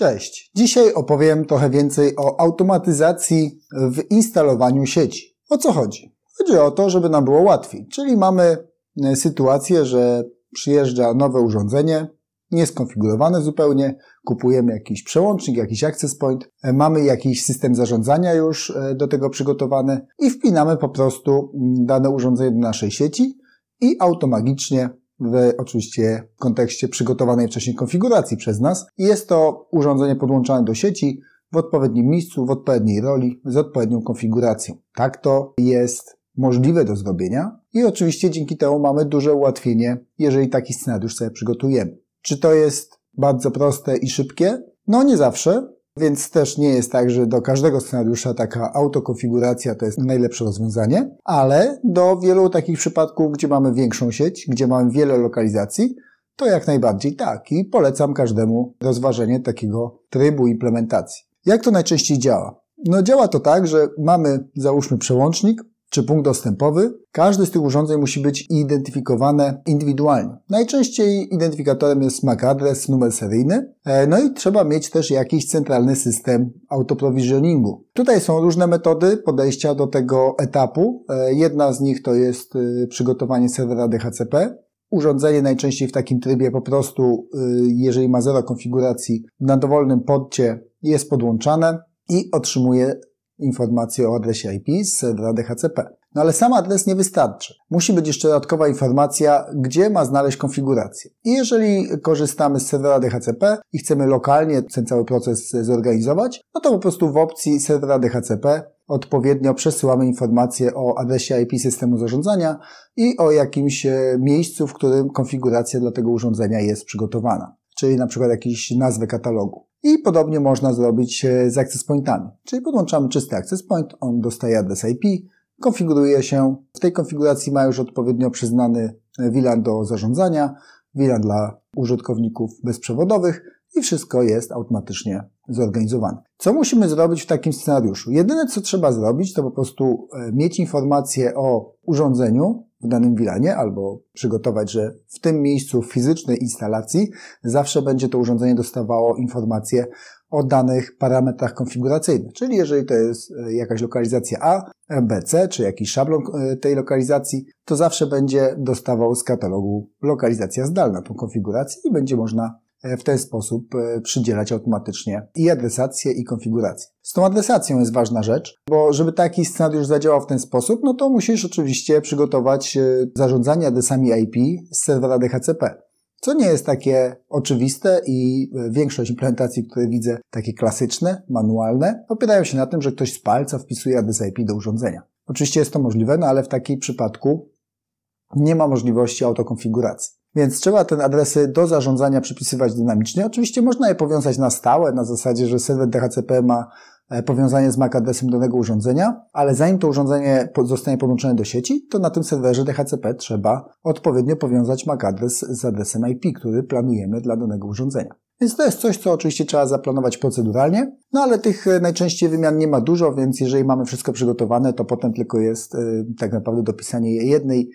Cześć. Dzisiaj opowiem trochę więcej o automatyzacji w instalowaniu sieci. O co chodzi? Chodzi o to, żeby nam było łatwiej. Czyli mamy e, sytuację, że przyjeżdża nowe urządzenie, nieskonfigurowane zupełnie, kupujemy jakiś przełącznik, jakiś access point, e, mamy jakiś system zarządzania już e, do tego przygotowany i wpinamy po prostu mm, dane urządzenie do naszej sieci i automagicznie w oczywiście kontekście przygotowanej wcześniej konfiguracji przez nas. Jest to urządzenie podłączane do sieci w odpowiednim miejscu, w odpowiedniej roli, z odpowiednią konfiguracją. Tak to jest możliwe do zrobienia i oczywiście dzięki temu mamy duże ułatwienie, jeżeli taki scenariusz sobie przygotujemy. Czy to jest bardzo proste i szybkie? No nie zawsze, więc też nie jest tak, że do każdego scenariusza taka autokonfiguracja to jest najlepsze rozwiązanie, ale do wielu takich przypadków, gdzie mamy większą sieć, gdzie mamy wiele lokalizacji, to jak najbardziej tak i polecam każdemu rozważenie takiego trybu implementacji. Jak to najczęściej działa? No działa to tak, że mamy załóżmy przełącznik, czy punkt dostępowy, każde z tych urządzeń musi być identyfikowane indywidualnie. Najczęściej identyfikatorem jest MAC adres, numer seryjny, e, no i trzeba mieć też jakiś centralny system autoprovisioningu. Tutaj są różne metody podejścia do tego etapu. E, jedna z nich to jest e, przygotowanie serwera DHCP, Urządzenie najczęściej w takim trybie po prostu, jeżeli ma zero konfiguracji, na dowolnym podcie jest podłączane i otrzymuje informację o adresie IP z serwera DHCP. No ale sam adres nie wystarczy. Musi być jeszcze dodatkowa informacja, gdzie ma znaleźć konfigurację. I jeżeli korzystamy z serwera DHCP i chcemy lokalnie ten cały proces zorganizować, no to po prostu w opcji serwera DHCP odpowiednio przesyłamy informację o adresie IP systemu zarządzania i o jakimś e, miejscu, w którym konfiguracja dla tego urządzenia jest przygotowana. Czyli na przykład jakieś nazwę katalogu. I podobnie można zrobić e, z access pointami. Czyli podłączamy czysty access point, on dostaje adres IP, konfiguruje się. W tej konfiguracji ma już odpowiednio przyznany VLAN do zarządzania, VLAN dla użytkowników bezprzewodowych i wszystko jest automatycznie zorganizowane. Co musimy zrobić w takim scenariuszu? Jedyne co trzeba zrobić to po prostu e, mieć informację o urządzeniu, w danym wilanie albo przygotować, że w tym miejscu fizycznej instalacji zawsze będzie to urządzenie dostawało informacje o danych parametrach konfiguracyjnych. Czyli jeżeli to jest e, jakaś lokalizacja A, B, C, czy jakiś szablon e, tej lokalizacji, to zawsze będzie dostawał z katalogu lokalizacja zdalna tą konfigurację i będzie można w ten sposób e, przydzielać automatycznie i adresację, i konfigurację. Z tą adresacją jest ważna rzecz, bo żeby taki scenariusz zadziałał w ten sposób, no to musisz oczywiście przygotować e, zarządzanie adresami IP z serwera DHCP. Co nie jest takie oczywiste i większość implementacji, które widzę, takie klasyczne, manualne, opierają się na tym, że ktoś z palca wpisuje adres IP do urządzenia. Oczywiście jest to możliwe, no ale w takim przypadku nie ma możliwości autokonfiguracji. Więc trzeba te adresy do zarządzania przypisywać dynamicznie. Oczywiście można je powiązać na stałe, na zasadzie, że serwer DHCP ma e, powiązanie z MAC adresem danego urządzenia, ale zanim to urządzenie zostanie podłączone do sieci, to na tym serwerze DHCP trzeba odpowiednio powiązać MAC adres z adresem IP, który planujemy dla danego urządzenia. Więc to jest coś, co oczywiście trzeba zaplanować proceduralnie, no ale tych e, najczęściej wymian nie ma dużo, więc jeżeli mamy wszystko przygotowane, to potem tylko jest e, tak naprawdę dopisanie jednej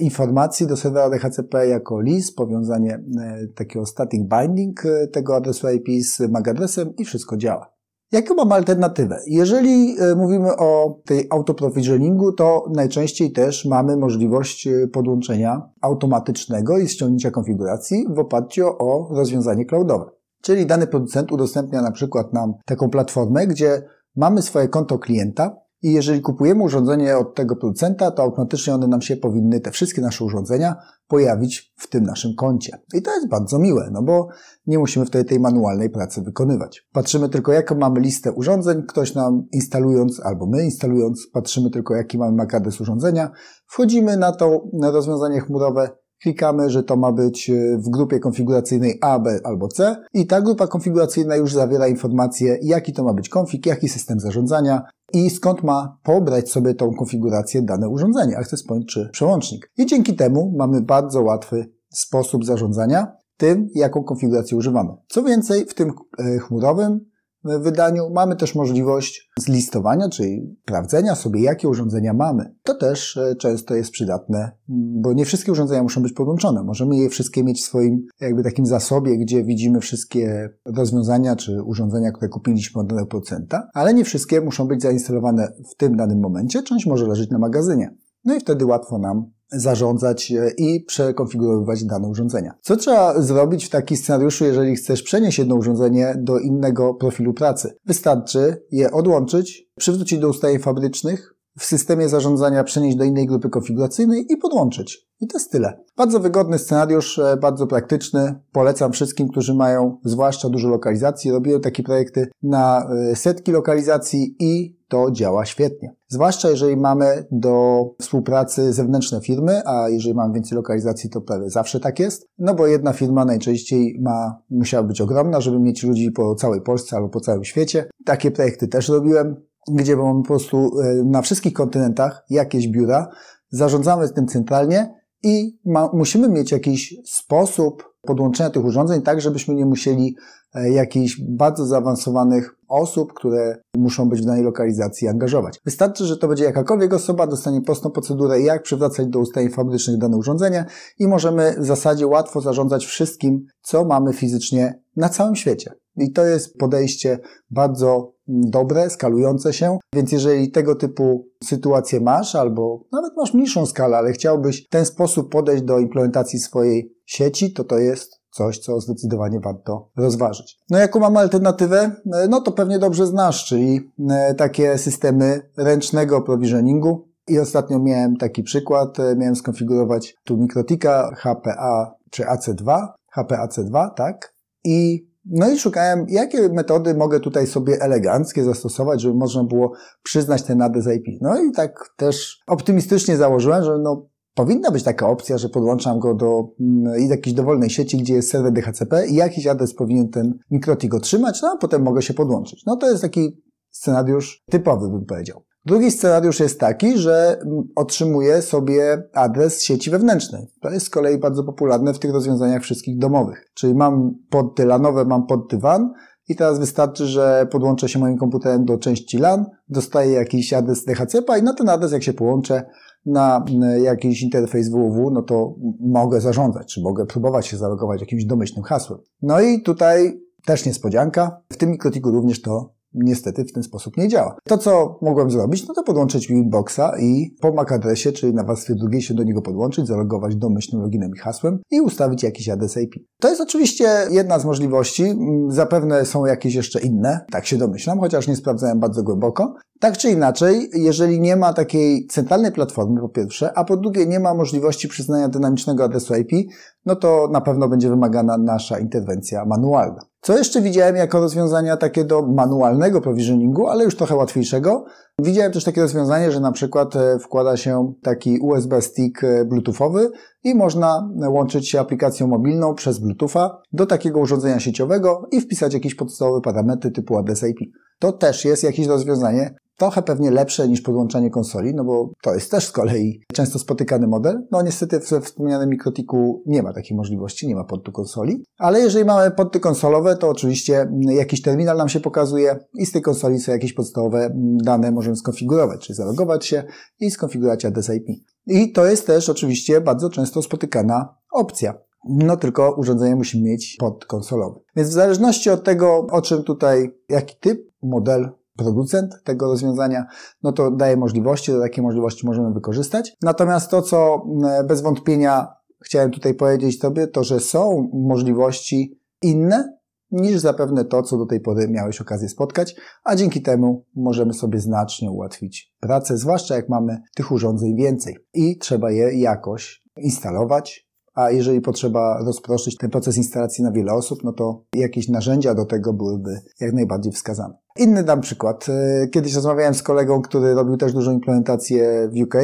informacji do serwera DHCP jako list, powiązanie e, takiego static binding e, tego adresu IP z MAC adresem i wszystko działa. Jaką mamy alternatywę? Jeżeli mówimy o tej autoprovisioningu, to najczęściej też mamy możliwość podłączenia automatycznego i ściągnięcia konfiguracji w oparciu o rozwiązanie cloudowe. Czyli dany producent udostępnia na przykład nam taką platformę, gdzie mamy swoje konto klienta, i jeżeli kupujemy urządzenie od tego producenta, to automatycznie one nam się powinny, te wszystkie nasze urządzenia, pojawić w tym naszym koncie. I to jest bardzo miłe, no bo nie musimy wtedy tej manualnej pracy wykonywać. Patrzymy tylko, jaką mamy listę urządzeń, ktoś nam instalując, albo my instalując, patrzymy tylko, jaki mamy MAC urządzenia, wchodzimy na to na rozwiązanie chmurowe, klikamy, że to ma być e, w grupie konfiguracyjnej A, B albo C i ta grupa konfiguracyjna już zawiera informacje, jaki to ma być konfig, jaki system zarządzania i skąd ma pobrać sobie tą konfigurację dane urządzenie, access point czy przełącznik. I dzięki temu mamy bardzo łatwy sposób zarządzania tym, jaką konfigurację używamy. Co więcej, w tym e, chmurowym wydaniu. Mamy też możliwość zlistowania, czyli sprawdzenia sobie, jakie urządzenia mamy. To też e, często jest przydatne, bo nie wszystkie urządzenia muszą być podłączone. Możemy je wszystkie mieć w swoim jakby takim zasobie, gdzie widzimy wszystkie rozwiązania czy urządzenia, które kupiliśmy od danego producenta, ale nie wszystkie muszą być zainstalowane w tym danym momencie. Część może leżeć na magazynie. No i wtedy łatwo nam zarządzać e, i przekonfigurowywać dane urządzenia. Co trzeba zrobić w takim scenariuszu, jeżeli chcesz przenieść jedno urządzenie do innego profilu pracy? Wystarczy je odłączyć, przywrócić do ustawień fabrycznych, w systemie zarządzania przenieść do innej grupy konfiguracyjnej i podłączyć. I to jest tyle. Bardzo wygodny scenariusz, e, bardzo praktyczny. Polecam wszystkim, którzy mają zwłaszcza dużo lokalizacji. Robiłem takie projekty na e, setki lokalizacji i to działa świetnie. Zwłaszcza jeżeli mamy do współpracy zewnętrzne firmy, a jeżeli mamy więcej lokalizacji, to prawie zawsze tak jest. No bo jedna firma najczęściej ma, musiała być ogromna, żeby mieć ludzi po całej Polsce albo po całym świecie. Takie projekty też robiłem, gdzie mamy po prostu e, na wszystkich kontynentach jakieś biura, zarządzamy tym centralnie i ma, musimy mieć jakiś sposób podłączenia tych urządzeń tak, żebyśmy nie musieli e, jakichś bardzo zaawansowanych osób, które muszą być w danej lokalizacji angażować. Wystarczy, że to będzie jakakolwiek osoba, dostanie prostą procedurę, jak przywracać do ustawień fabrycznych dane urządzenie i możemy w zasadzie łatwo zarządzać wszystkim, co mamy fizycznie na całym świecie. I to jest podejście bardzo dobre, skalujące się, więc jeżeli tego typu sytuację masz, albo nawet masz mniejszą skalę, ale chciałbyś w ten sposób podejść do implementacji swojej sieci, to to jest coś, co zdecydowanie warto rozważyć. No jaką mamy alternatywę? No to pewnie dobrze znasz, czyli e, takie systemy ręcznego provisioningu. I ostatnio miałem taki przykład, e, miałem skonfigurować tu mikrotika HPA czy AC2, HPAC2, tak? I no i szukałem, jakie metody mogę tutaj sobie eleganckie zastosować, żeby można było przyznać ten adres IP. No i tak też optymistycznie założyłem, że no powinna być taka opcja, że podłączam go do mm, jakiejś dowolnej sieci, gdzie jest serwer DHCP i jakiś adres powinien ten mikrotik otrzymać, no a potem mogę się podłączyć. No to jest taki scenariusz typowy, bym powiedział. Drugi scenariusz jest taki, że otrzymuję sobie adres sieci wewnętrznej. To jest z kolei bardzo popularne w tych rozwiązaniach wszystkich domowych. Czyli mam podty LANowe, mam podty WAN i teraz wystarczy, że podłączę się moim komputerem do części LAN, dostaję jakiś adres DHCP i na ten adres jak się połączę na jakiś interfejs www, no to mogę zarządzać, czy mogę próbować się zalogować jakimś domyślnym hasłem. No i tutaj też niespodzianka. W tym mikrotiku również to niestety w ten sposób nie działa. To, co mogłem zrobić, no to podłączyć Winboxa i po MAC adresie, czyli na warstwie drugiej się do niego podłączyć, zalogować domyślnym loginem i hasłem i ustawić jakiś adres IP. To jest oczywiście jedna z możliwości. Mm, zapewne są jakieś jeszcze inne, tak się domyślam, chociaż nie sprawdzałem bardzo głęboko. Tak czy inaczej, jeżeli nie ma takiej centralnej platformy, po pierwsze, a po drugie nie ma możliwości przyznania dynamicznego adresu IP, no to na pewno będzie wymagana nasza interwencja manualna. Co jeszcze widziałem jako rozwiązania takie do manualnego provisioningu, ale już trochę łatwiejszego? Widziałem też takie rozwiązanie, że na przykład e, wkłada się taki USB stick e, bluetoothowy i można łączyć się aplikacją mobilną przez bluetootha do takiego urządzenia sieciowego i wpisać jakieś podstawowe parametry typu adres IP. To też jest jakieś rozwiązanie, trochę pewnie lepsze niż podłączanie konsoli, no bo to jest też z kolei często spotykany model. No niestety we wspomnianym mikrotiku nie ma takiej możliwości, nie ma portu konsoli, ale jeżeli mamy porty konsolowe, to oczywiście jakiś terminal nam się pokazuje i z tej konsoli są jakieś podstawowe dane możemy skonfigurować, czyli zalogować się i skonfigurować adres IP. I to jest też oczywiście bardzo często spotykana opcja. No tylko urządzenie musi mieć pod konsolowy. Więc w zależności od tego, o czym tutaj, jaki typ, model producent tego rozwiązania, no to daje możliwości, to takie możliwości możemy wykorzystać. Natomiast to, co mm, bez wątpienia chciałem tutaj powiedzieć Tobie, to, że są możliwości inne niż zapewne to, co do tej pory miałeś okazję spotkać, a dzięki temu możemy sobie znacznie ułatwić pracę, zwłaszcza jak mamy tych urządzeń więcej i trzeba je jakoś instalować, a jeżeli potrzeba rozproszyć ten proces instalacji na wiele osób, no to jakieś narzędzia do tego byłyby jak najbardziej wskazane. Inny dam przykład. E, kiedyś rozmawiałem z kolegą, który robił też dużą implementację w UK.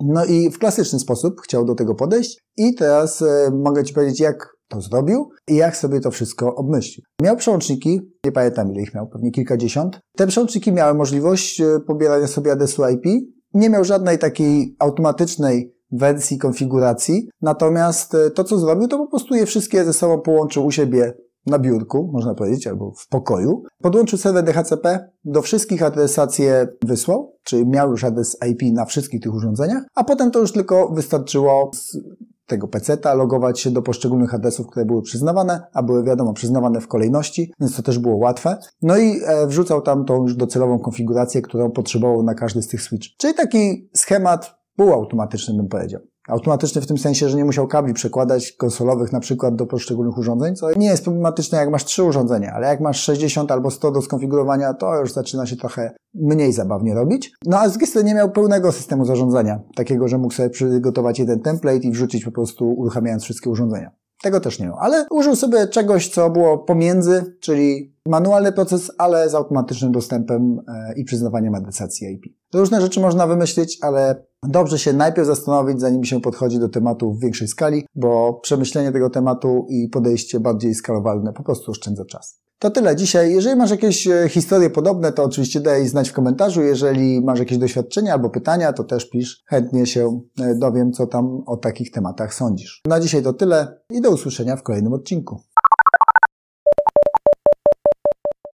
No i w klasyczny sposób chciał do tego podejść i teraz e, mogę Ci powiedzieć, jak to zrobił i jak sobie to wszystko obmyślił. Miał przełączniki, nie pamiętam ile ich miał, pewnie kilkadziesiąt. Te przełączniki miały możliwość e, pobierania sobie adresu IP. Nie miał żadnej takiej automatycznej wersji konfiguracji. Natomiast e, to, co zrobił, to po prostu je wszystkie ze sobą połączył u siebie na biurku, można powiedzieć, albo w pokoju. Podłączył serwer DHCP, do wszystkich adresację wysłał, czyli miał już adres IP na wszystkich tych urządzeniach, a potem to już tylko wystarczyło z tego peceta logować się do poszczególnych adresów, które były przyznawane, a były wiadomo przyznawane w kolejności, więc to też było łatwe. No i e, wrzucał tam tą już docelową konfigurację, którą potrzebował na każdy z tych switch. Czyli taki schemat półautomatyczny bym powiedział. Automatyczny w tym sensie, że nie musiał kabli przekładać konsolowych na przykład do poszczególnych urządzeń, co nie jest problematyczne jak masz trzy urządzenia, ale jak masz 60 albo 100 do skonfigurowania, to już zaczyna się trochę mniej zabawnie robić. No a z drugiej nie miał pełnego systemu zarządzania, takiego, że mógł sobie przygotować jeden template i wrzucić po prostu uruchamiając wszystkie urządzenia. Tego też nie miał, ale użył sobie czegoś, co było pomiędzy, czyli manualny proces, ale z automatycznym dostępem e, i przyznawaniem adresacji IP. Różne rzeczy można wymyślić, ale dobrze się najpierw zastanowić, zanim się podchodzi do tematu w większej skali, bo przemyślenie tego tematu i podejście bardziej skalowalne po prostu oszczędza czas. To tyle dzisiaj. Jeżeli masz jakieś e, historie podobne, to oczywiście daj znać w komentarzu. Jeżeli masz jakieś doświadczenia albo pytania, to też pisz. Chętnie się e, dowiem, co tam o takich tematach sądzisz. Na dzisiaj to tyle i do usłyszenia w kolejnym odcinku.